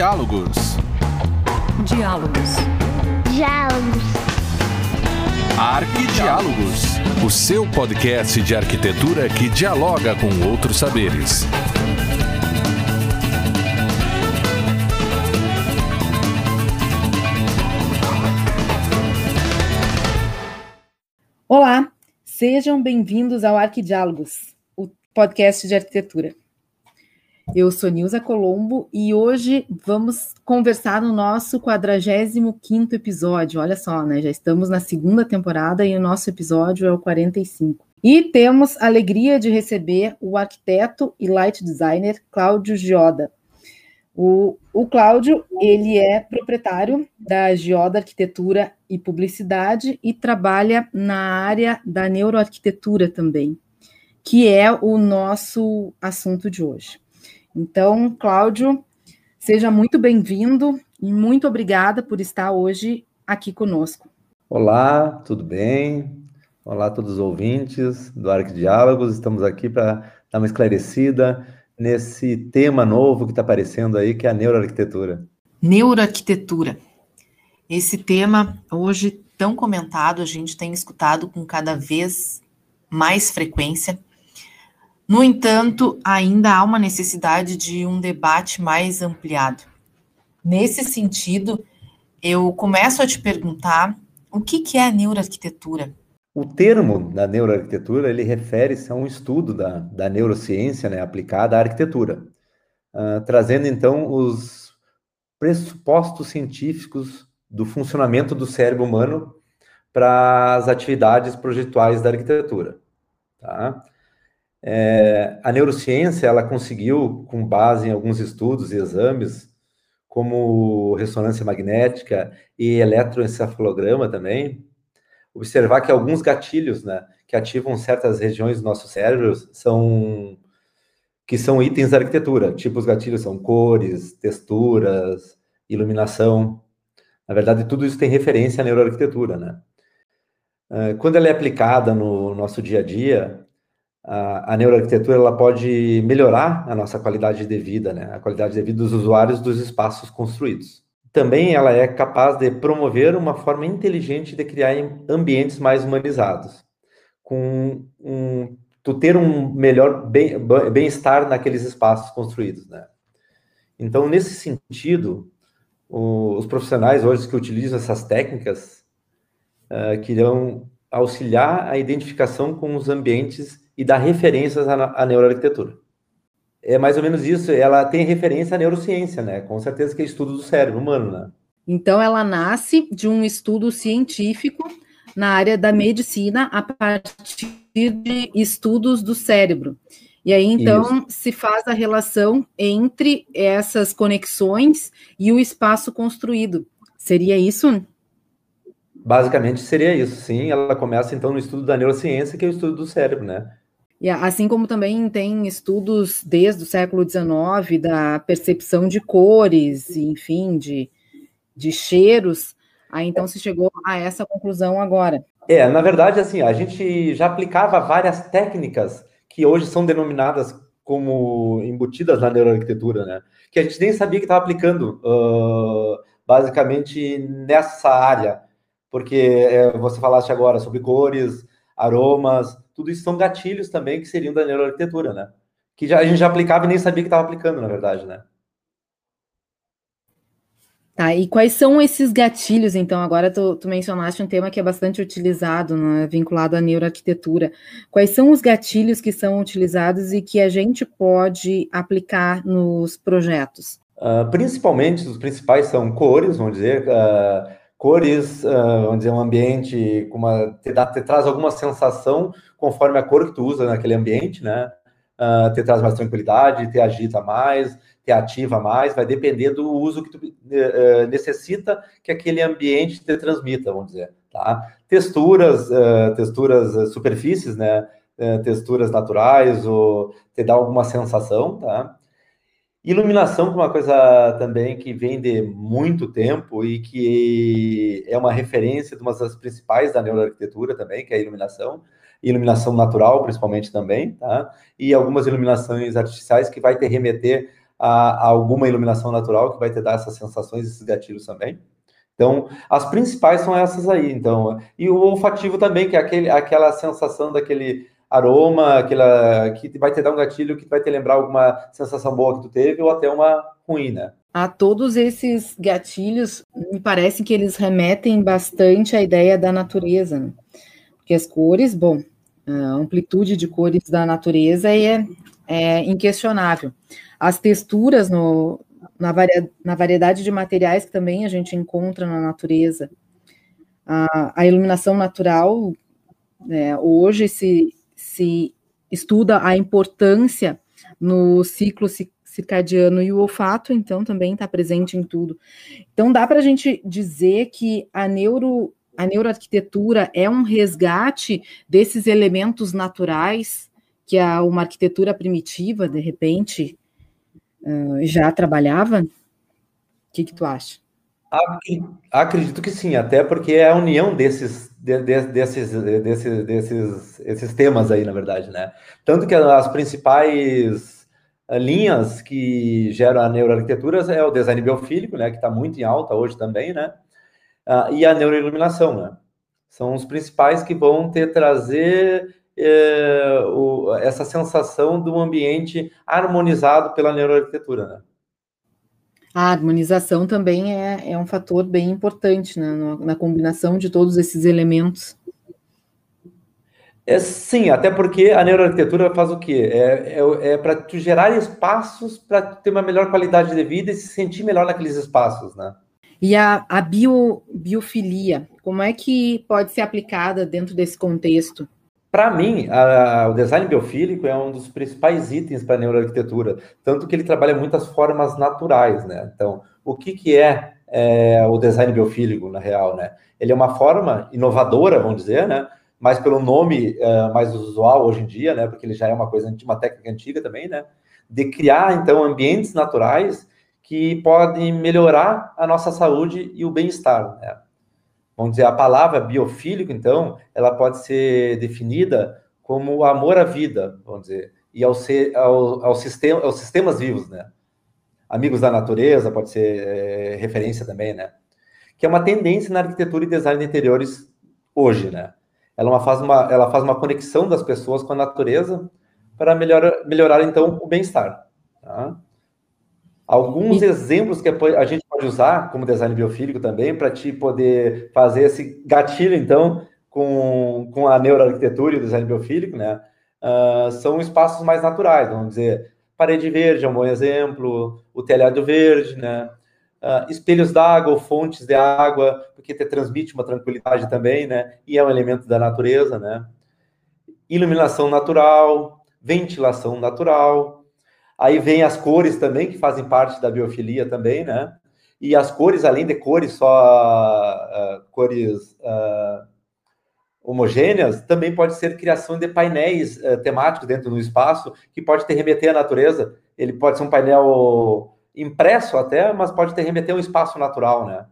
Diálogos. Diálogos. Diálogos. Arquidiálogos. O seu podcast de arquitetura que dialoga com outros saberes. Olá, sejam bem-vindos ao Arquidiálogos, o podcast de arquitetura. Eu sou Nilza Colombo e hoje vamos conversar no nosso 45º episódio. Olha só, né? Já estamos na segunda temporada e o nosso episódio é o 45. E temos a alegria de receber o arquiteto e light designer Cláudio Gioda. O, o Cláudio, ele é proprietário da Gioda Arquitetura e Publicidade e trabalha na área da neuroarquitetura também, que é o nosso assunto de hoje. Então, Cláudio, seja muito bem-vindo e muito obrigada por estar hoje aqui conosco. Olá, tudo bem? Olá a todos os ouvintes do Arc Diálogos. Estamos aqui para dar uma esclarecida nesse tema novo que está aparecendo aí, que é a neuroarquitetura. Neuroarquitetura. Esse tema, hoje tão comentado, a gente tem escutado com cada vez mais frequência no entanto, ainda há uma necessidade de um debate mais ampliado. Nesse sentido, eu começo a te perguntar o que, é a neuroarquitetura? O termo da neuroarquitetura ele refere-se a um estudo da, da neurociência né, aplicada à arquitetura, uh, trazendo então os pressupostos científicos do funcionamento do cérebro humano para as atividades projetuais da arquitetura. Tá? É, a neurociência ela conseguiu, com base em alguns estudos e exames, como ressonância magnética e eletroencefalograma também, observar que alguns gatilhos, né, que ativam certas regiões do nosso cérebro são que são itens da arquitetura. Tipo os gatilhos são cores, texturas, iluminação. Na verdade, tudo isso tem referência à neuroarquitetura, né? Ah, quando ela é aplicada no nosso dia a dia, a, neuroarquitetura ela pode melhorar a nossa qualidade de vida, né? a qualidade de vida dos usuários dos espaços construídos. Também ela é capaz de promover uma forma inteligente de criar ambientes mais humanizados, com um, tu ter um melhor bem-estar naqueles espaços construídos, né? Então, nesse sentido, o, os profissionais hoje que utilizam essas técnicas uh, que irão auxiliar a identificação com os ambientes e dar referências à, à neuroarquitetura. É mais ou menos isso, ela tem referência à neurociência, né? Com certeza que é estudo do cérebro humano, né? Então, ela nasce de um estudo científico na área da medicina a partir de estudos do cérebro. E aí, então, Isso. se faz a relação entre essas conexões e o espaço construído. Seria isso? Basicamente seria isso, sim. Ela começa, então, no estudo da neurociência, que é o estudo do cérebro, né? E assim como também tem estudos desde o século XIX da percepção de cores, enfim, de, de cheiros, aí então se chegou a essa conclusão agora. É, na verdade, assim, a gente já aplicava várias técnicas que hoje são denominadas como embutidas na neuroarquitetura, né? Que a gente nem sabia que estava aplicando, uh, basicamente nessa área, porque é, você falaste agora sobre cores, aromas, tudo isso são gatilhos também que seriam da neuroarquitetura, né? Que já, a gente já aplicava e nem sabia que estava aplicando, na verdade, né? Tá, e quais são esses gatilhos, então? Agora tu, tu mencionaste um tema que é bastante utilizado, né, vinculado à neuroarquitetura. Quais são os gatilhos que são utilizados e que a gente pode aplicar nos projetos? Uh, principalmente, os principais são cores, vamos dizer, uh, cores, uh, vamos dizer, um ambiente com uma, te, dá, te traz alguma sensação conforme a cor que tu usa naquele ambiente, né? Uh, te traz mais tranquilidade, te agita mais, te ativa mais, vai depender do uso que tu uh, necessita que aquele ambiente te transmita, vamos dizer, tá? Texturas, uh, texturas, superfícies, né? texturas naturais, ou te dá alguma sensação, tá? Iluminação, que é uma coisa também que vem de muito tempo e que é uma referência de uma das principais da neuroarquitetura também, que é a iluminação, iluminação natural, principalmente também, tá? E algumas iluminações artificiais que vai te remeter a, a alguma iluminação natural que vai te dar essas sensações, esses gatilhos também. Então, as principais são essas aí. Então, e o olfativo também, que é aquele, aquela sensação daquele aroma, aquela que vai te dar um gatilho que vai te lembrar alguma sensação boa que tu teve ou até uma ruim, né? A todos esses gatilhos, me parece que eles remetem bastante à ideia da natureza, né? porque as cores, bom, a amplitude de cores da natureza é, é inquestionável. As texturas no, na, varia, na, variedade de materiais que também a gente encontra na natureza, a, a iluminação natural, né, hoje se, se estuda a importância no ciclo circadiano e o olfato, então, também está presente em tudo. Então, dá para a gente dizer que a neuro a neuroarquitetura é um resgate desses elementos naturais que a, uma arquitetura primitiva, de repente, uh, já trabalhava? O que, que tu acha? Acredito que sim, até porque é a união desses, de, de, desses, desses, desses esses temas aí, na verdade, né? Tanto que as principais linhas que geram a neuroarquitetura é o design biofílico, né? Que está muito em alta hoje também, né? uh, e a neuroiluminação, né? São os principais que vão ter trazer eh, o, essa sensação de um ambiente harmonizado pela neuroarquitetura, né? A harmonização também é, é um fator bem importante né, na combinação de todos esses elementos. É, sim, até porque a neuroarquitetura faz o quê? É, é, é para tu gerar espaços para ter uma melhor qualidade de vida e se sentir melhor naqueles espaços, né? E a, a bio, biofilia, como é que pode ser aplicada dentro desse contexto? Para mim, a, o design biofílico é um dos principais itens para a neuroarquitetura, tanto que ele trabalha muitas formas naturais, né? Então, o que, que é, é o design biofílico, na real, né? Ele é uma forma inovadora, vamos dizer, né? Mas pelo nome uh, mais usual hoje em dia, né? Porque ele já é uma coisa, uma técnica antiga também, né? De criar, então, ambientes naturais que podem melhorar a nossa saúde e o bem-estar. Né? Vamos dizer, a palavra biofílico, então, ela pode ser definida como amor à vida, vamos dizer, e ao, ser, ao, ao sistema, aos sistemas vivos, né? Amigos da natureza pode ser é, referência também, né? Que é uma tendência na arquitetura e design de interiores hoje, né? Ela, uma, faz, uma, ela faz uma conexão das pessoas com a natureza para melhorar, melhorar então, o bem-estar. Tá? Alguns e... exemplos que a gente pode usar como design biofílico também, para te poder fazer esse gatilho, então, com, com a neuroarquitetura e o design biofílico, né? Uh, são espaços mais naturais, vamos dizer, parede verde é um bom exemplo, o telhado verde, né? Uh, espelhos d'água fontes de água, porque te transmite uma tranquilidade também, né? E é um elemento da natureza, né? Iluminação natural, ventilação natural, Aí vem as cores também, que fazem parte da biofilia também, né? E as cores, além de cores só uh, cores uh, homogêneas, também pode ser criação de painéis uh, temáticos dentro do espaço, que pode te remeter à natureza. Ele pode ser um painel impresso até, mas pode te remeter a um espaço natural, né?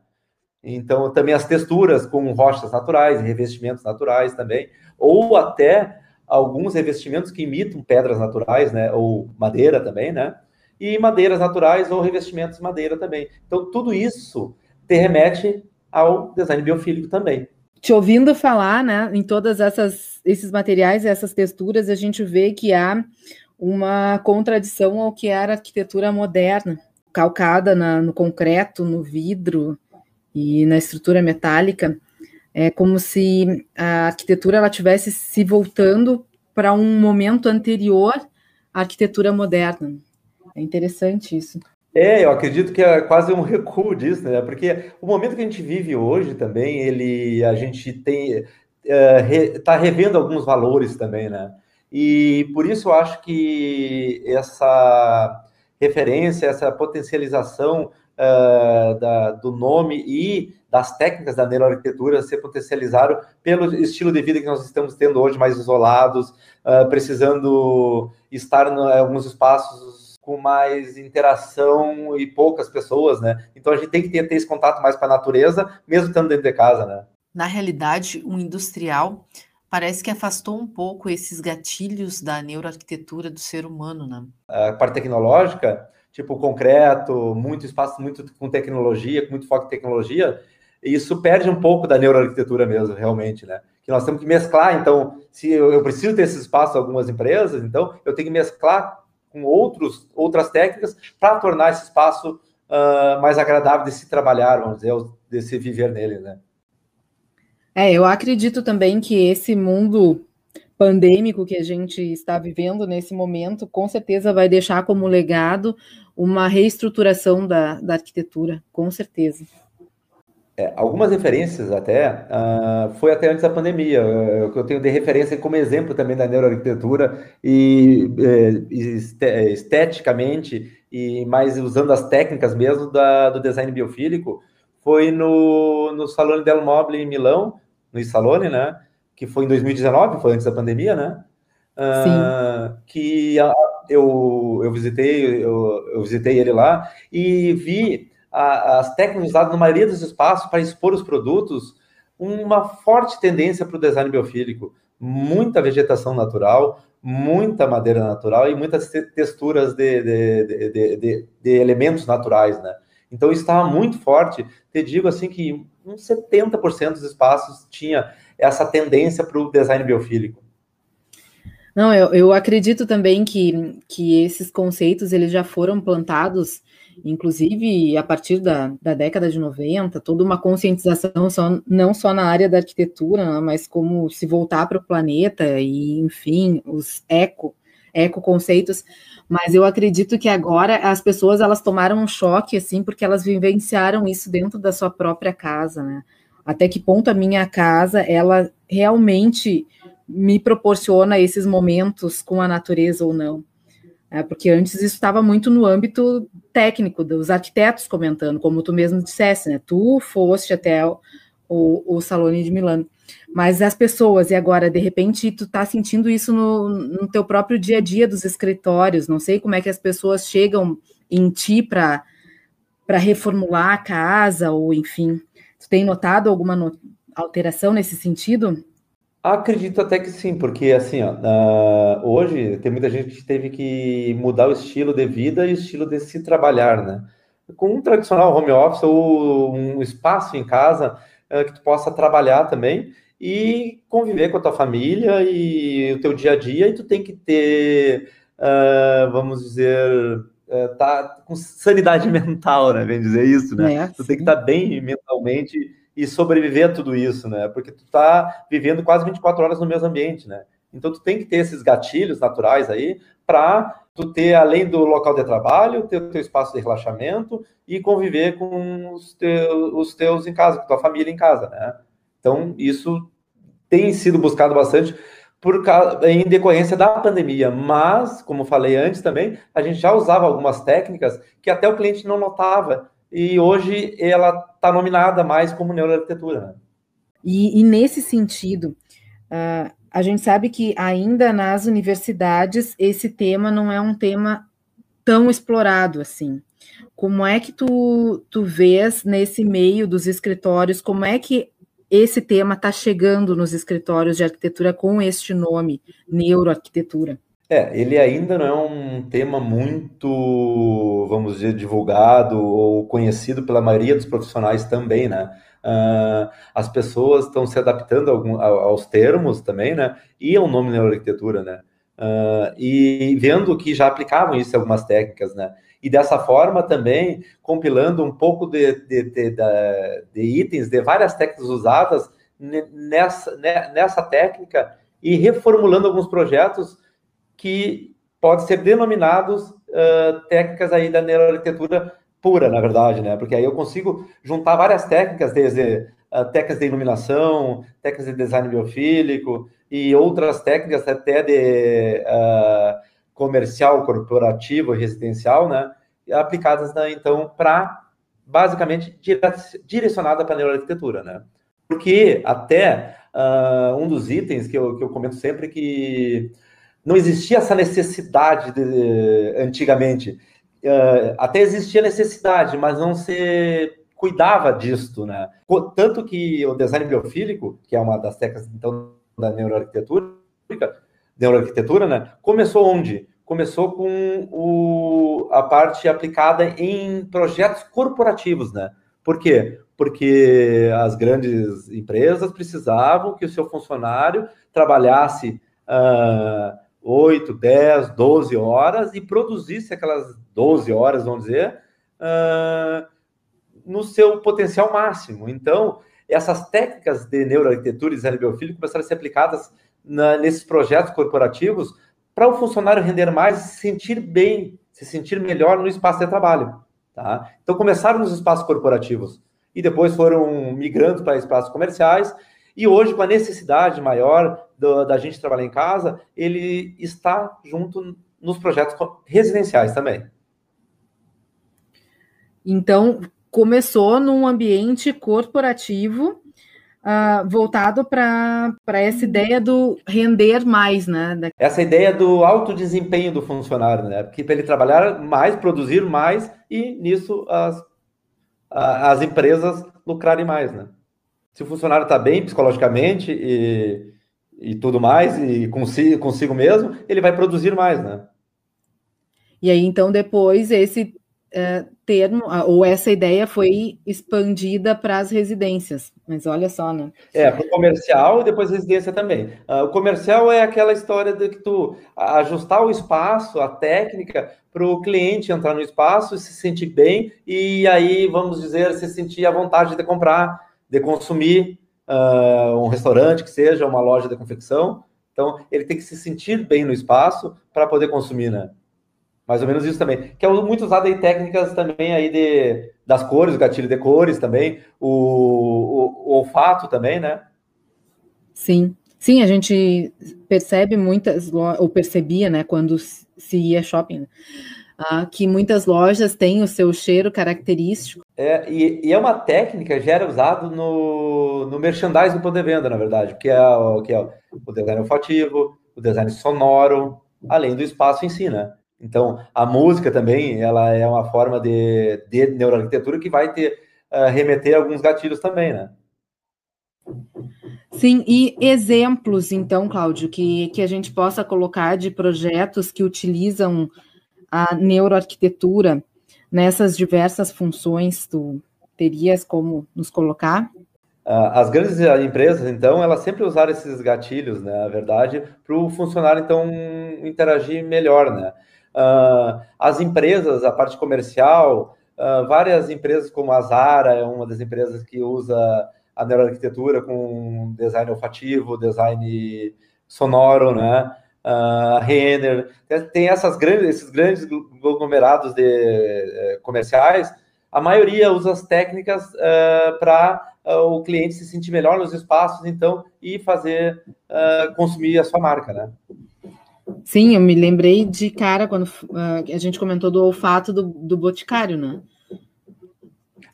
Então, também as texturas com rochas naturais, revestimentos naturais também, ou até alguns revestimentos que imitam pedras naturais, né, ou madeira também, né, e madeiras naturais ou revestimentos de madeira também. Então, tudo isso te remete ao design biofílico também. Te ouvindo falar, né, em todas esses materiais essas texturas, a gente vê que há uma contradição ao que era a arquitetura moderna, calcada na, no concreto, no vidro e na estrutura metálica. É como se a arquitetura ela tivesse se voltando para um momento anterior à arquitetura moderna. É interessante isso. É, eu acredito que é quase um recuo disso, né? Porque o momento que a gente vive hoje também, ele, a gente tem está é, re, tá revendo alguns valores também, né? E por isso eu acho que essa referência, essa potencialização uh, da, do nome e das técnicas da neuroarquitetura se potencializaram pelo estilo de vida que nós estamos tendo hoje, mais isolados, uh, precisando estar em alguns espaços com mais interação e poucas pessoas, né? Então a gente tem que ter, ter esse contato mais com a natureza, mesmo estando dentro de casa, né? Na realidade, o industrial parece que afastou um pouco esses gatilhos da neuroarquitetura do ser humano, né? A parte tecnológica tipo concreto, muito espaço, muito com tecnologia, com muito foco em tecnologia, isso perde um pouco da neuroarquitetura mesmo, realmente, né? Que nós temos que mesclar, então, se eu, eu preciso ter esse espaço em algumas empresas, então eu tenho que mesclar com outros, outras técnicas para tornar esse espaço uh, mais agradável de se trabalhar, vamos dizer, de se viver nele, né? É, eu acredito também que esse mundo pandêmico que a gente está vivendo nesse momento, com certeza vai deixar como legado uma reestruturação da, da arquitetura, com certeza. É, algumas referências até, uh, foi até antes da pandemia, uh, eu tenho de referência como exemplo também da neuroarquitetura e uh, esteticamente e mais usando as técnicas mesmo da, do design biofílico, foi no, no Salone del Mobile em Milão, no Salone, né? Que foi em 2019, foi antes da pandemia, né? Uh, que eu, eu visitei eu, eu, visitei ele lá e vi as técnicas usadas na maioria dos espaços para expor os produtos uma forte tendência para o design biofílico, muita vegetação natural, muita madeira natural e muitas texturas de, de, de, de, elementos naturais, né? Então estava muito forte. Te digo assim que uns 70% dos espaços tinha essa tendência para o design biofílico. Não, eu, eu acredito também que, que esses conceitos eles já foram plantados inclusive a partir da, da década de 90, toda uma conscientização só, não só na área da arquitetura, né, mas como se voltar para o planeta e, enfim, os eco, eco conceitos. Mas eu acredito que agora as pessoas elas tomaram um choque assim porque elas vivenciaram isso dentro da sua própria casa, né? Até que ponto a minha casa ela realmente me proporciona esses momentos com a natureza ou não? É, porque antes isso estava muito no âmbito técnico, dos arquitetos comentando, como tu mesmo dissesse, né? Tu foste até o, o, Salone de Milano. Mas as pessoas, e agora, de repente, tu tá sentindo isso no, no teu próprio dia a dia dos escritórios, não sei como é que as pessoas chegam em ti para reformular a casa, ou enfim. Tu tem notado alguma no, alteração nesse sentido? Acredito até que sim, porque assim, ó, uh, hoje tem muita gente que teve que mudar o estilo de vida e o estilo de se trabalhar, né? Com um tradicional home office ou um espaço em casa uh, que tu possa trabalhar também e conviver com a tua família e o teu dia a dia, e tu tem que ter, uh, vamos dizer, tá com sanidade mental, né? Vem dizer isso, né? É, tu tem que estar tá bem mentalmente e sobreviver a tudo isso, né? Porque tu tá vivendo quase 24 horas no mesmo ambiente, né? Então tu tem que ter esses gatilhos naturais aí para tu ter além do local de trabalho, ter o teu espaço de relaxamento e conviver com os teus, os teus em casa, com tua família em casa, né? Então isso tem sido buscado bastante por em decorrência da pandemia, mas como falei antes também, a gente já usava algumas técnicas que até o cliente não notava e hoje ela está nominada mais como neuroarquitetura. Né? E, e, nesse sentido, uh, a gente sabe que ainda nas universidades esse tema não é um tema tão explorado assim. Como é que tu, tu vês nesse meio dos escritórios, como é que esse tema está chegando nos escritórios de arquitetura com este nome, neuroarquitetura? É, ele ainda não é um tema muito, vamos dizer, divulgado ou conhecido pela maioria dos profissionais também, né? Uh, as pessoas estão se adaptando algum, aos termos também, né? E ao nome neuroarquitetura, né? Uh, e vendo que já aplicavam isso algumas técnicas, né? E dessa forma também compilando um pouco de, de, de, de itens de várias técnicas usadas nessa, nessa técnica e reformulando alguns projetos que pode ser denominados uh, técnicas aí da neuroarquitetura pura, na verdade, né? Porque aí eu consigo juntar várias técnicas, desde uh, técnicas de iluminação, técnicas de design biofílico e outras técnicas até de uh, comercial, corporativo, residencial, né? Aplicadas, né, então, para basicamente direcionada para a neuroarquitetura, né? Porque até uh, um dos itens que eu, que eu comento sempre que não existia essa necessidade de, antigamente. Uh, até existia necessidade, mas não se cuidava disto, né? Tanto que o design biofílico, que é uma das técnicas então da neuroarquitetura, neuroarquitetura, né? Começou onde? começou com o, a parte aplicada em projetos corporativos, né? Por quê? Porque as grandes empresas precisavam que o seu funcionário trabalhasse uh, 8, 10, 12 horas e produzisse aquelas 12 horas, vamos dizer, uh, no seu potencial máximo. Então, essas técnicas de neuroarquitetura e design biofílico começaram a ser aplicadas na, nesses projetos corporativos para o funcionário render mais e se sentir bem, se sentir melhor no espaço de trabalho. Tá? Então, começaram nos espaços corporativos e depois foram migrando para espaços comerciais. E hoje, com a necessidade maior do, da gente trabalhar em casa, ele está junto nos projetos residenciais também. Então, começou num ambiente corporativo uh, voltado para essa ideia do render mais, né? Essa ideia do alto desempenho do funcionário, né? Porque para ele trabalhar mais, produzir mais e nisso as, as empresas lucrarem mais, né? Se o funcionário está bem psicologicamente e, e tudo mais, e consigo, consigo mesmo, ele vai produzir mais, né? E aí, então, depois, esse é, termo, ou essa ideia foi expandida para as residências, mas olha só, né? É, para o comercial e depois residência também. Uh, o comercial é aquela história de que tu ajustar o espaço, a técnica, para o cliente entrar no espaço e se sentir bem, e aí, vamos dizer, se sentir à vontade de comprar, de consumir uh, um restaurante que seja, uma loja de confecção. Então, ele tem que se sentir bem no espaço para poder consumir, né? Mais ou menos isso também. Que é muito usado aí técnicas também aí de, das cores, o gatilho de cores também, o, o, o olfato também, né? Sim. Sim, a gente percebe muitas, ou percebia, né, quando se ia shopping, ah, que muitas lojas têm o seu cheiro característico. É, e, e é uma técnica já era usado no, no merchandising do poder venda, na verdade, que é, o, que é o design olfativo, o design sonoro, além do espaço em si, né? Então, a música também, ela é uma forma de, de neuroarquitetura que vai ter, uh, remeter alguns gatilhos também, né? Sim, e exemplos, então, Cláudio, que, que a gente possa colocar de projetos que utilizam a neuroarquitetura nessas diversas funções, tu terias como nos colocar? Ah, as grandes empresas, então, elas sempre usaram esses gatilhos, né, na verdade, para o funcionário, então, interagir melhor, né? Uh, as empresas, a parte comercial, várias empresas como a Zara é uma das empresas que usa a neuroarquitetura com design olfativo, design sonoro, né? Uh, Renner, tem essas grandes, esses grandes conglomerados de, uh, comerciais, a maioria usa as técnicas uh, para o cliente se sentir melhor nos espaços, então, e fazer consumir a sua marca, né? Sim, eu me lembrei de cara quando uh, a gente comentou do olfato do, do boticário, né?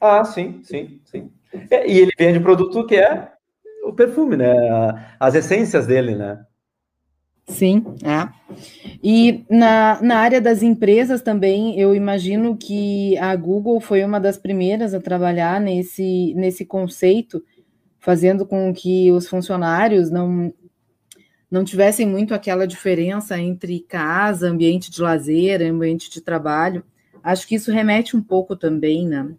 Ah, sim, sim, sim. É, e ele vende produto que é o perfume, né? As essências dele, né? Sim, é. E na, na área das empresas também, eu imagino que a Google foi uma das primeiras a trabalhar nesse, nesse conceito, fazendo com que os funcionários não não tivessem muito aquela diferença entre casa, ambiente de lazer, ambiente de trabalho. Acho que isso remete um pouco também, né?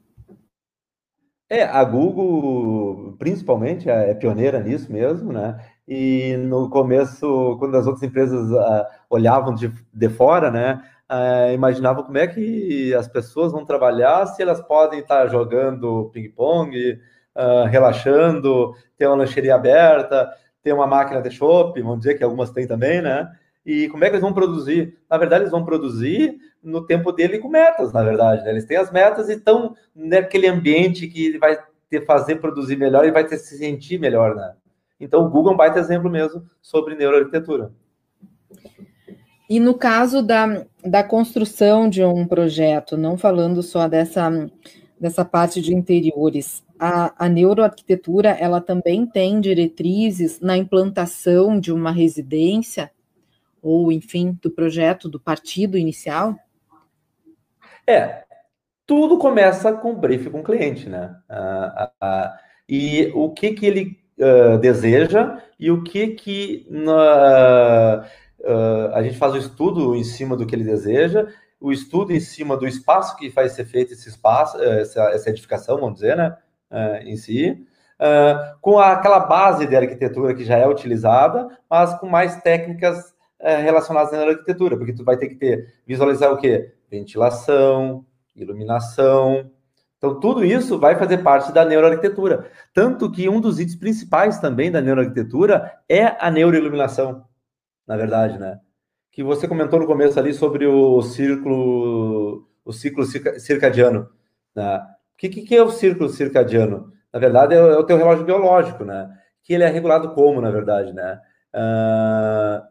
É, a Google, principalmente, é pioneira nisso mesmo, né? E no começo, quando as outras empresas uh, olhavam de, de fora, né? Uh, imaginavam como é que as pessoas vão trabalhar se elas podem estar jogando ping-pong, uh, relaxando, ter uma lancheria aberta, ter uma máquina de chopp, vamos dizer que algumas têm também, né? E como é que eles vão produzir? Na verdade, eles vão produzir no tempo dele com metas, na verdade. Né? Eles têm as metas e estão naquele ambiente que vai ter fazer produzir melhor e vai ter se sentir melhor, né? Então, o Google é um baita exemplo mesmo sobre neuroarquitetura. E no caso da, da construção de um projeto, não falando só dessa, dessa parte de interiores, a, a neuroarquitetura ela também tem diretrizes na implantação de uma residência ou, enfim, do projeto do partido inicial? É, tudo começa com o brief com o cliente, né? Ah, ah, e o que que ele uh, deseja e o que que uh, uh, a gente faz o estudo em cima do que ele deseja, o estudo em cima do espaço que vai ser feito esse espaço, essa, essa edificação, vamos dizer, né, uh, em si, com aquela base de arquitetura que já é utilizada, mas com mais técnicas relacionadas à arquitetura, porque tu vai ter que ter, visualizar o quê? Ventilação, iluminação. Então, tudo isso vai fazer parte da neuroarquitetura. Tanto que um dos itens principais também da neuroarquitetura é a neuroiluminação, na verdade, né? Que você comentou no começo ali sobre o círculo, o ciclo circadiano. Né? O que, que é o círculo circadiano? na verdade, é, é o teu relógio biológico, né? Que ele é regulado como, na verdade, né? Uh,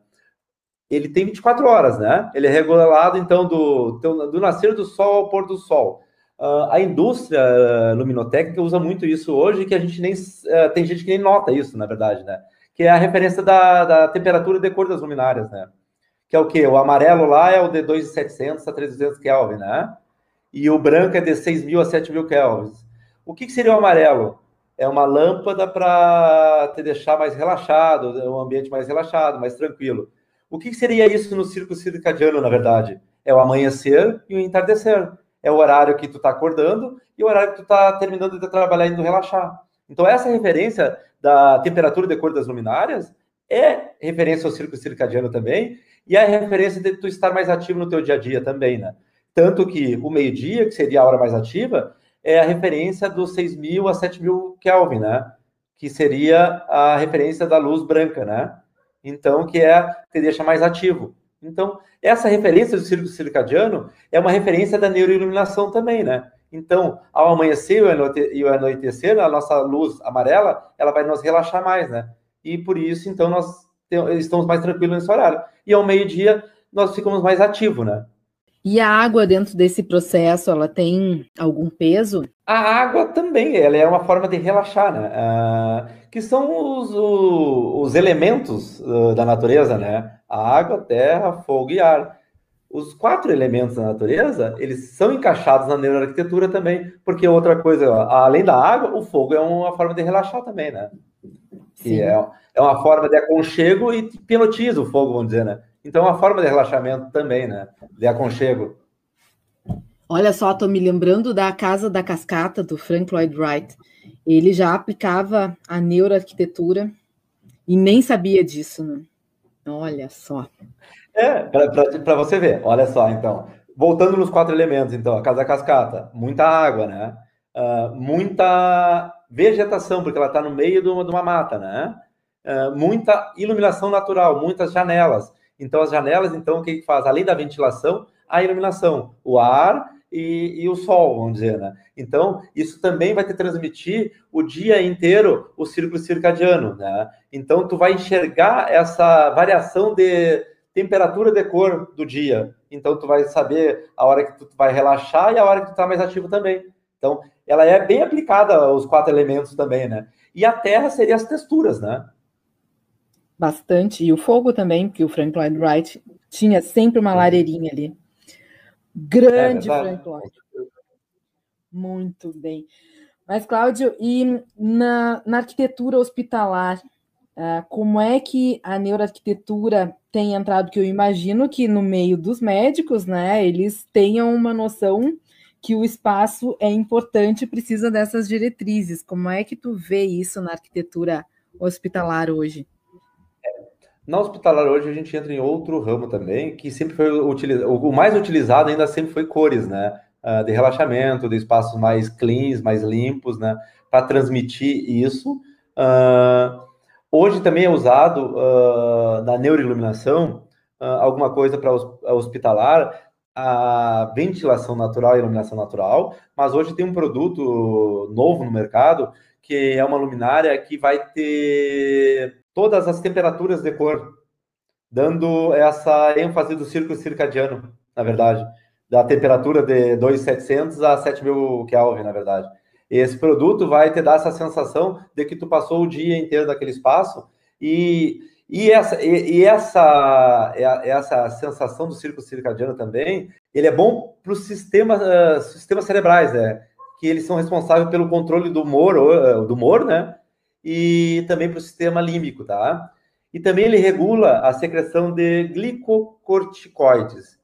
ele tem 24 horas, né? Ele é regulado, então, do, do nascer do sol ao pôr do sol. Uh, a indústria luminotécnica usa muito isso hoje, que a gente nem... Uh, tem gente que nem nota isso, na verdade, né? Que é a referência da, da temperatura de cor das luminárias, né? Que é o quê? O amarelo lá é o de 2.700 a 3.200 Kelvin, né? E o branco é de 6.000 a 7.000 Kelvin. O que, que seria o amarelo? É uma lâmpada para te deixar mais relaxado, um ambiente mais relaxado, mais tranquilo. O que, que seria isso no círculo circadiano, na verdade? É o amanhecer e o entardecer. É o horário que tu está acordando e o horário que tu está terminando de trabalhar e indo relaxar. Então, essa referência da temperatura de cor das luminárias é referência ao círculo circadiano também, e é referência de tu estar mais ativo no teu dia a dia também, né? Tanto que o meio-dia, que seria a hora mais ativa, é a referência dos 6.000 a 7.000 Kelvin, né? Que seria a referência da luz branca, né? Então, que é que deixa mais ativo. Então, essa referência do círculo circadiano é uma referência da neuroiluminação também, né? Então, ao amanhecer e ao anoitecer, a nossa luz amarela, ela vai nos relaxar mais, né? E por isso, então, nós estamos mais tranquilos nesse horário. E ao meio-dia, nós ficamos mais ativos, né? E a água dentro desse processo, ela tem algum peso? A água também, ela é uma forma de relaxar, né? Uh, que são os, os elementos uh, da natureza, né? A água, terra, fogo e ar. Os quatro elementos da natureza, eles são encaixados na neuroarquitetura também, porque outra coisa, além da água, o fogo é uma forma de relaxar também, né? Que é, é uma forma de aconchego e hipnotiza o fogo, vamos dizer, né? Então, é uma forma de relaxamento também, né? De aconchego. Olha só, estou me lembrando da Casa da Cascata, do Frank Lloyd Wright. Ele já aplicava a neuroarquitetura e nem sabia disso, né? Olha só. É, para você ver, olha só, então. Voltando nos quatro elementos, então, a Casa da Cascata, muita água, né? Uh, muita vegetação, porque ela está no meio de uma, de uma mata, né? Uh, muita iluminação natural, muitas janelas. Então, as janelas, então, o que, faz? Além da ventilação, a iluminação, o ar e, e, o sol, vamos dizer, né? Então, isso também vai te transmitir o dia inteiro o círculo circadiano, né? Então, tu vai enxergar essa variação de temperatura de cor do dia. Então, tu vai saber a hora que tu vai relaxar e a hora que tu tá mais ativo também. Então, ela é bem aplicada aos quatro elementos também, né? E a terra seria as texturas, né? Bastante. E o fogo também, porque o Frank Lloyd Wright tinha sempre uma lareirinha ali. Grande é Frank Lloyd. Muito bem. Mas, Cláudio, e na, na arquitetura hospitalar, uh, como é que a neuroarquitetura tem entrado? Que eu imagino que no meio dos médicos, né, eles tenham uma noção que o espaço é importante, precisa dessas diretrizes. Como é que tu vê isso na arquitetura hospitalar hoje? Na hospitalar hoje a gente entra em outro ramo também, que sempre foi utilizado, o mais utilizado ainda sempre foi cores, né? Uh, de relaxamento, de espaços mais cleans, mais limpos, né? Para transmitir isso. Uh, hoje também é usado uh, na neuroiluminação alguma coisa para hospitalar, a ventilação natural e iluminação natural, mas hoje tem um produto novo no mercado que é uma luminária que vai ter todas as temperaturas de cor, dando essa ênfase do círculo circadiano, na verdade, da temperatura de 2.700 a 7.000 Kelvin, na verdade. Esse produto vai te dar essa sensação de que tu passou o dia inteiro naquele espaço e, e, essa, e, e essa, essa sensação do círculo circadiano também, ele é bom para os sistemas, uh, sistemas cerebrais, né? Que eles são responsáveis pelo controle do humor, uh, do humor, né? E também para o sistema límbico, tá? e também ele regula a secreção de glicocorticoides.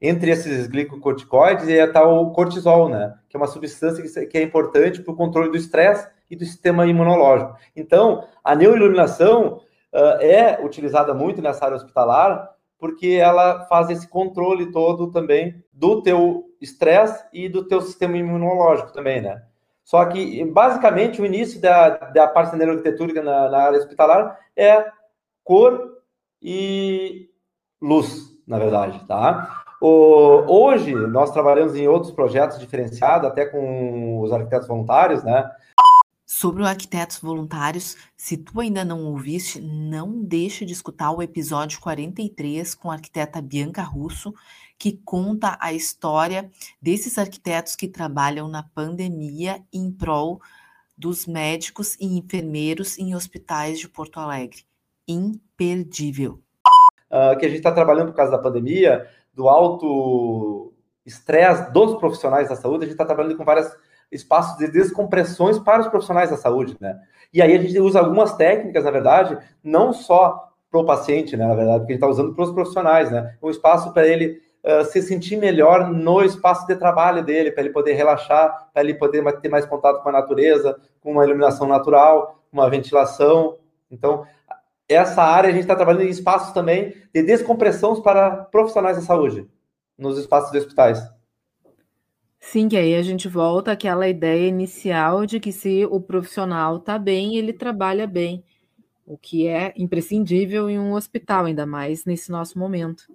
Entre esses glicocorticoides está o cortisol, né? Que é uma substância que é importante para o controle do estresse e do sistema imunológico. Então, a neuroiluminação uh, é utilizada muito nessa área hospitalar porque ela faz esse controle todo também do teu estresse e do teu sistema imunológico também, né? Só que, basicamente, o início da, da parte neuroarquitetura na, na área hospitalar é cor e luz, na verdade, tá? O, hoje, nós trabalhamos em outros projetos diferenciados, até com os arquitetos voluntários, né? Sobre o Arquitetos Voluntários, se tu ainda não ouviste, não deixe de escutar o episódio 43 com a arquiteta Bianca Russo, que conta a história desses arquitetos que trabalham na pandemia em prol dos médicos e enfermeiros em hospitais de Porto Alegre. Imperdível. Uh, que a gente está trabalhando por causa da pandemia, do alto estresse dos profissionais da saúde, a gente está trabalhando com várias espaços de descompressões para os profissionais da saúde, né? E aí a gente usa algumas técnicas, na verdade, não só para o paciente, né? Na verdade, porque a gente está usando para os profissionais, né? Um espaço para ele uh, se sentir melhor no espaço de trabalho dele, para ele poder relaxar, para ele poder ter mais contato com a natureza, com uma iluminação natural, uma ventilação. Então, essa área a gente está trabalhando em espaços também de descompressão para profissionais da saúde, nos espaços de hospitais. Sim, que aí a gente volta àquela ideia inicial de que se o profissional está bem, ele trabalha bem, o que é imprescindível em um hospital, ainda mais nesse nosso momento.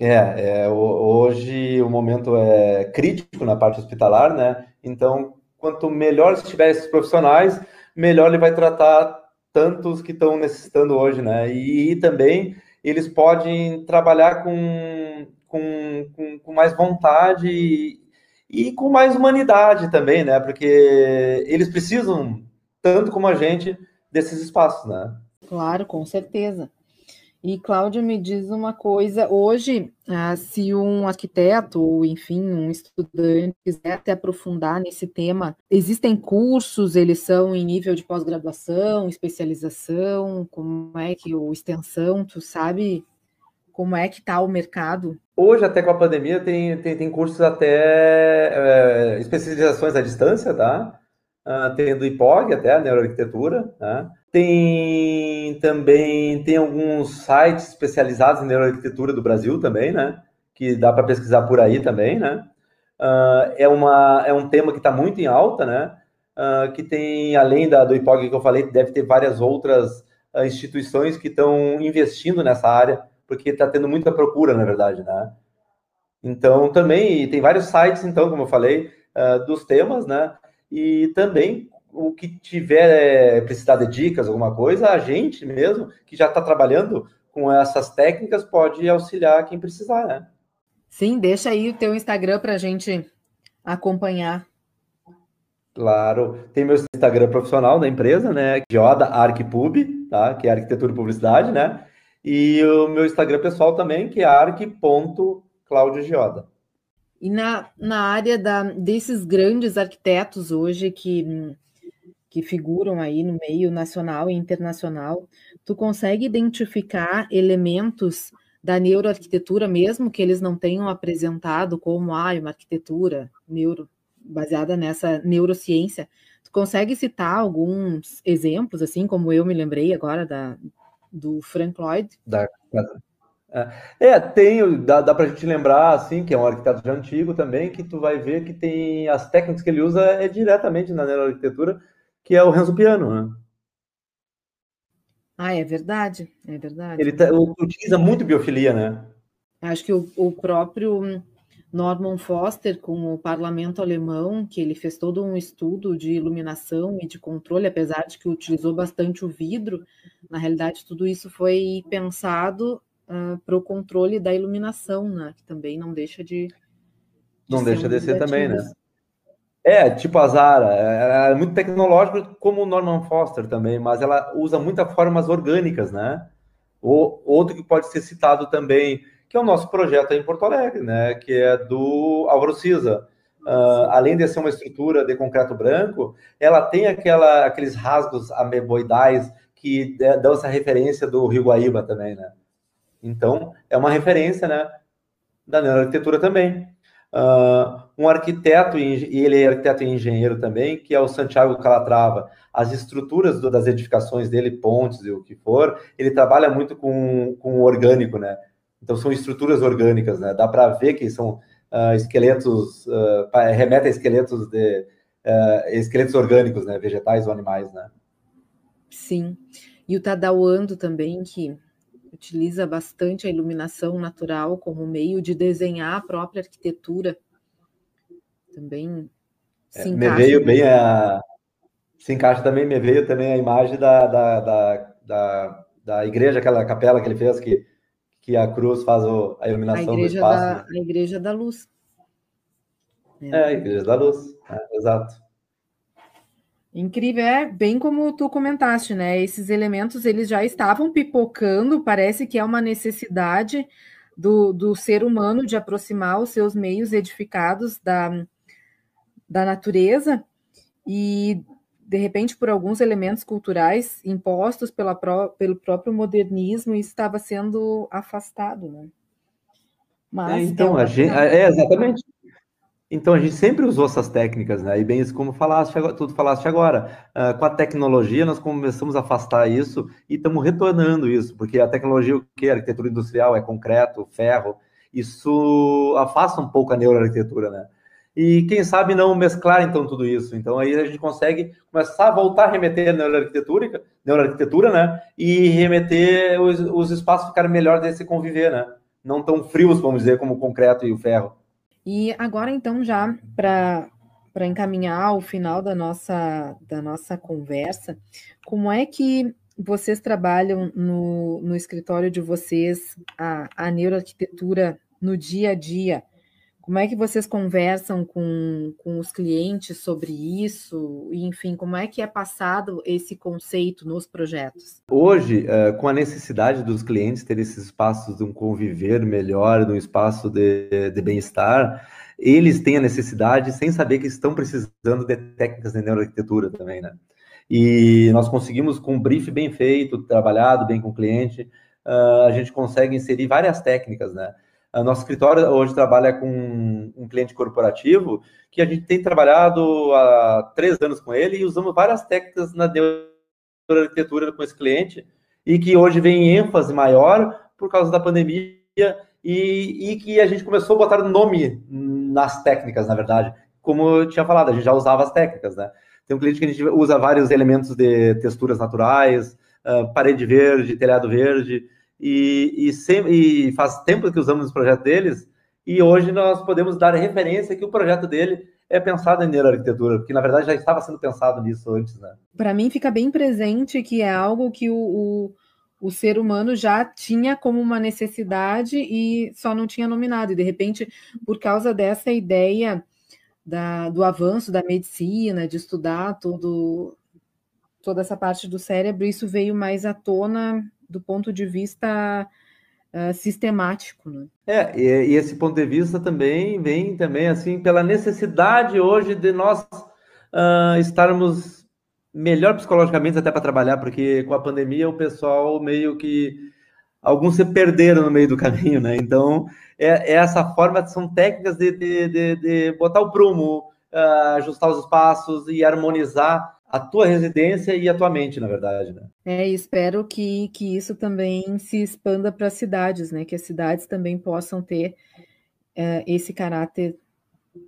É, é hoje o momento é crítico na parte hospitalar, né? Então, quanto melhor estiver esses profissionais, melhor ele vai tratar tantos que estão necessitando hoje, né? E, e também eles podem trabalhar com com, com, com mais vontade e, e com mais humanidade também, né? Porque eles precisam, tanto como a gente, desses espaços, né? Claro, com certeza. E Cláudia, me diz uma coisa: hoje, ah, se um arquiteto ou, enfim, um estudante quiser se aprofundar nesse tema, existem cursos, eles são em nível de pós-graduação, especialização, como é que o extensão, tu sabe como é que está o mercado? Hoje, até com a pandemia, tem, tem, tem cursos até é, especializações à distância, tá? Uh, tem do IPOG até, a neuroarquitetura, né? Tem também, tem alguns sites especializados em neuroarquitetura do Brasil também, né? Que dá para pesquisar por aí também, né? Uh, é, uma, é um tema que está muito em alta, né? Uh, que tem, além da, do IPOG que eu falei, deve ter várias outras instituições que estão investindo nessa área porque está tendo muita procura, na verdade, né? Então, também tem vários sites, então, como eu falei, uh, dos temas, né? E também o que tiver é, precisar de dicas, alguma coisa, a gente mesmo, que já está trabalhando com essas técnicas, pode auxiliar quem precisar, né? Sim, deixa aí o teu Instagram para a gente acompanhar. Claro, tem meu Instagram profissional da empresa, né? Geoda Arquipub, tá? Que é arquitetura e publicidade, né? E o meu Instagram pessoal também, que é arc.claudiogioda. E na, na área da, desses grandes arquitetos hoje que, que figuram aí no meio nacional e internacional, tu consegue identificar elementos da neuroarquitetura, mesmo que eles não tenham apresentado como ah, uma arquitetura neuro, baseada nessa neurociência, tu consegue citar alguns exemplos, assim como eu me lembrei agora da, do Frank Lloyd. Da, é, tem, dá, dá para a gente lembrar, assim, que é um arquiteto já antigo também, que tu vai ver que tem as técnicas que ele usa é diretamente na neuroarquitetura, que é o Renzo Piano, né? Ah, é verdade, é verdade. Ele tá, utiliza muito biofilia, né? Acho que o, o próprio Norman Foster com o parlamento alemão, que ele fez todo um estudo de iluminação e de controle, apesar de que utilizou bastante o vidro, na realidade tudo isso foi pensado uh, para o controle da iluminação, né? Que também não deixa de. de não deixa de ser também, né? É, tipo a Zara, é, é muito tecnológico como o Norman Foster também, mas ela usa muitas formas orgânicas, né? O, outro que pode ser citado também que é o nosso projeto em Porto Alegre, né, que é do Álvaro Cisa. Uh, além de ser uma estrutura de concreto branco, ela tem aquela, aqueles rasgos ameboidais que dão essa referência do Rio Guaíba também, né? Então, é uma referência, né, da neuroarquitetura também. Uh, um arquiteto, e ele é arquiteto e engenheiro também, que é o Santiago Calatrava. As estruturas do, das edificações dele, pontes e o que for, ele trabalha muito com, com o orgânico, né? Então, são estruturas orgânicas, né? Dá para ver que são uh, esqueletos, uh, remete a esqueletos de esqueletos orgânicos, né? Vegetais ou animais, né? Sim. E o Tadauando também, que utiliza bastante a iluminação natural como meio de desenhar a própria arquitetura. Também se é, encaixa. Me veio bem a. Se encaixa também, me veio também a imagem da, da, da, da, da igreja, aquela capela que ele fez, que, que a cruz faz o, a iluminação a do espaço. Da, A igreja da luz. É, é a igreja da luz, é, exato. Incrível, é bem como tu comentaste, né? Esses elementos eles já estavam pipocando, parece que é uma necessidade do, do ser humano de aproximar os seus meios edificados da, da natureza e de repente por alguns elementos culturais impostos pela pelo próprio modernismo isso estava sendo afastado, né? Mas é, então é, a gente, é exatamente então, a gente sempre usou essas técnicas, né? E bem isso como falaste, tudo falaste agora. Uh, com a tecnologia, nós começamos a afastar isso e estamos retornando isso, porque a tecnologia, o que? Arquitetura industrial é concreto, ferro, isso afasta um pouco a neuroarquitetura, né? E quem sabe não mesclar, então, tudo isso. Então, aí a gente consegue começar a voltar a remeter a neuroarquitetura, neuroarquitetura né? E remeter os, os espaços ficarem melhor desse conviver, né? Não tão frios, vamos dizer, como o concreto e o ferro. E agora, então, já para para encaminhar ao final da nossa, da nossa conversa, como é que vocês trabalham no, no escritório de vocês a, a neuroarquitetura no dia a dia? Como é que vocês conversam com, com os clientes sobre isso? Enfim, como é que é passado esse conceito nos projetos? Hoje, uh, com a necessidade dos clientes ter esses espaços de um conviver melhor, de um espaço de, de bem-estar, eles têm a necessidade sem saber que estão precisando de técnicas de neuroarquitetura também, né? E nós conseguimos, com um brief bem feito, trabalhado bem com o cliente, uh, a gente consegue inserir várias técnicas, né? O nosso escritório hoje trabalha com um cliente corporativo que a gente tem trabalhado há três anos com ele e usamos várias técnicas na arquitetura com esse cliente e que hoje vem ênfase maior por causa da pandemia e, e que a gente começou a botar nome nas técnicas, na verdade. Como eu tinha falado, a gente já usava as técnicas, né? Tem um cliente que a gente usa vários elementos de texturas naturais, uh, parede verde, telhado verde, e, e, sem, e faz tempo que usamos os projetos deles, e hoje nós podemos dar referência que o projeto dele é pensado em neuroarquitetura, porque na verdade já estava sendo pensado nisso antes, né? Para mim fica bem presente que é algo que o, o, o, ser humano já tinha como uma necessidade e só não tinha nominado, e de repente, por causa dessa ideia da, do avanço da medicina, de estudar todo, toda essa parte do cérebro, isso veio mais à tona do ponto de vista uh, sistemático. Né? É, e, e, esse ponto de vista também vem também assim pela necessidade hoje de nós uh, estarmos melhor psicologicamente até para trabalhar, porque com a pandemia o pessoal meio que alguns se perderam no meio do caminho, né? Então é, é essa forma, são técnicas de, de, de, de botar o prumo, uh, ajustar os espaços e harmonizar a tua residência e a tua mente, na verdade, né? É, espero que, que isso também se expanda para as cidades, né? Que as cidades também possam ter é, esse caráter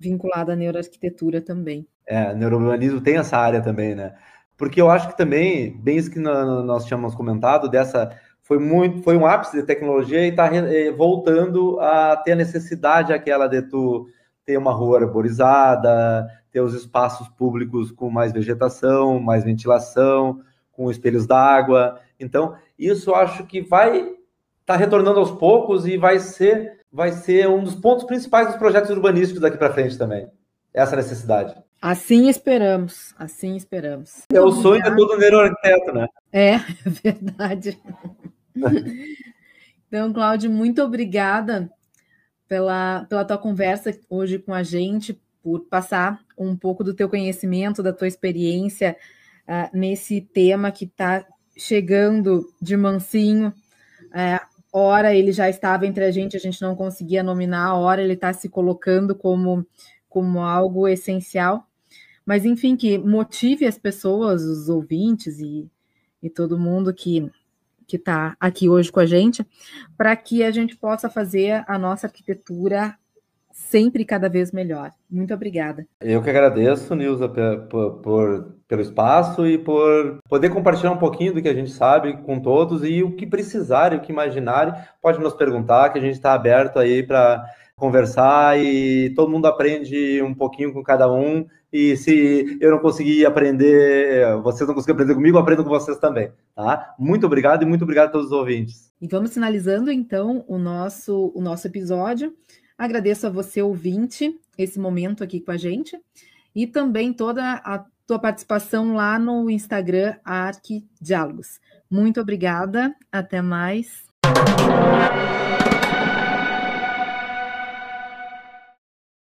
vinculado à neuroarquitetura também. É, neurourbanismo tem essa área também, né? Porque eu acho que também, bem isso que nós tínhamos comentado, dessa foi muito, foi um ápice de tecnologia e está eh, voltando a ter a necessidade aquela de tu ter uma rua arborizada, ter os espaços públicos com mais vegetação, mais ventilação, com espelhos d'água. Então, isso acho que vai estar tá retornando aos poucos e vai ser, vai ser um dos pontos principais dos projetos urbanísticos daqui para frente também. Essa necessidade. Assim esperamos, assim esperamos. É o sonho de todo neuroarquiteto, né? É, é verdade. então, Cláudio, muito obrigada pela, pela tua conversa hoje com a gente, por passar um pouco do teu conhecimento, da tua experiência uh, nesse tema que está chegando de mansinho. É, hora ele já estava entre a gente, a gente não conseguia nominar, a hora ele está se colocando como, como algo essencial. Mas, enfim, que motive as pessoas, os ouvintes e, e todo mundo que que está aqui hoje com a gente, para que a gente possa fazer a nossa arquitetura sempre cada vez melhor. Muito obrigada. Eu que agradeço, Nilza, por, por, pelo espaço e por poder compartilhar um pouquinho do que a gente sabe com todos e o que precisarem, o que imaginarem, pode nos perguntar, que a gente está aberto aí para conversar e todo mundo aprende um pouquinho com cada um. E se eu não conseguir aprender, vocês não conseguirem aprender comigo, aprendo com vocês também, tá? Muito obrigado e muito obrigado a todos os ouvintes. E vamos finalizando então o nosso o nosso episódio. Agradeço a você ouvinte esse momento aqui com a gente e também toda a tua participação lá no Instagram Arquidiálogos. Muito obrigada, até mais.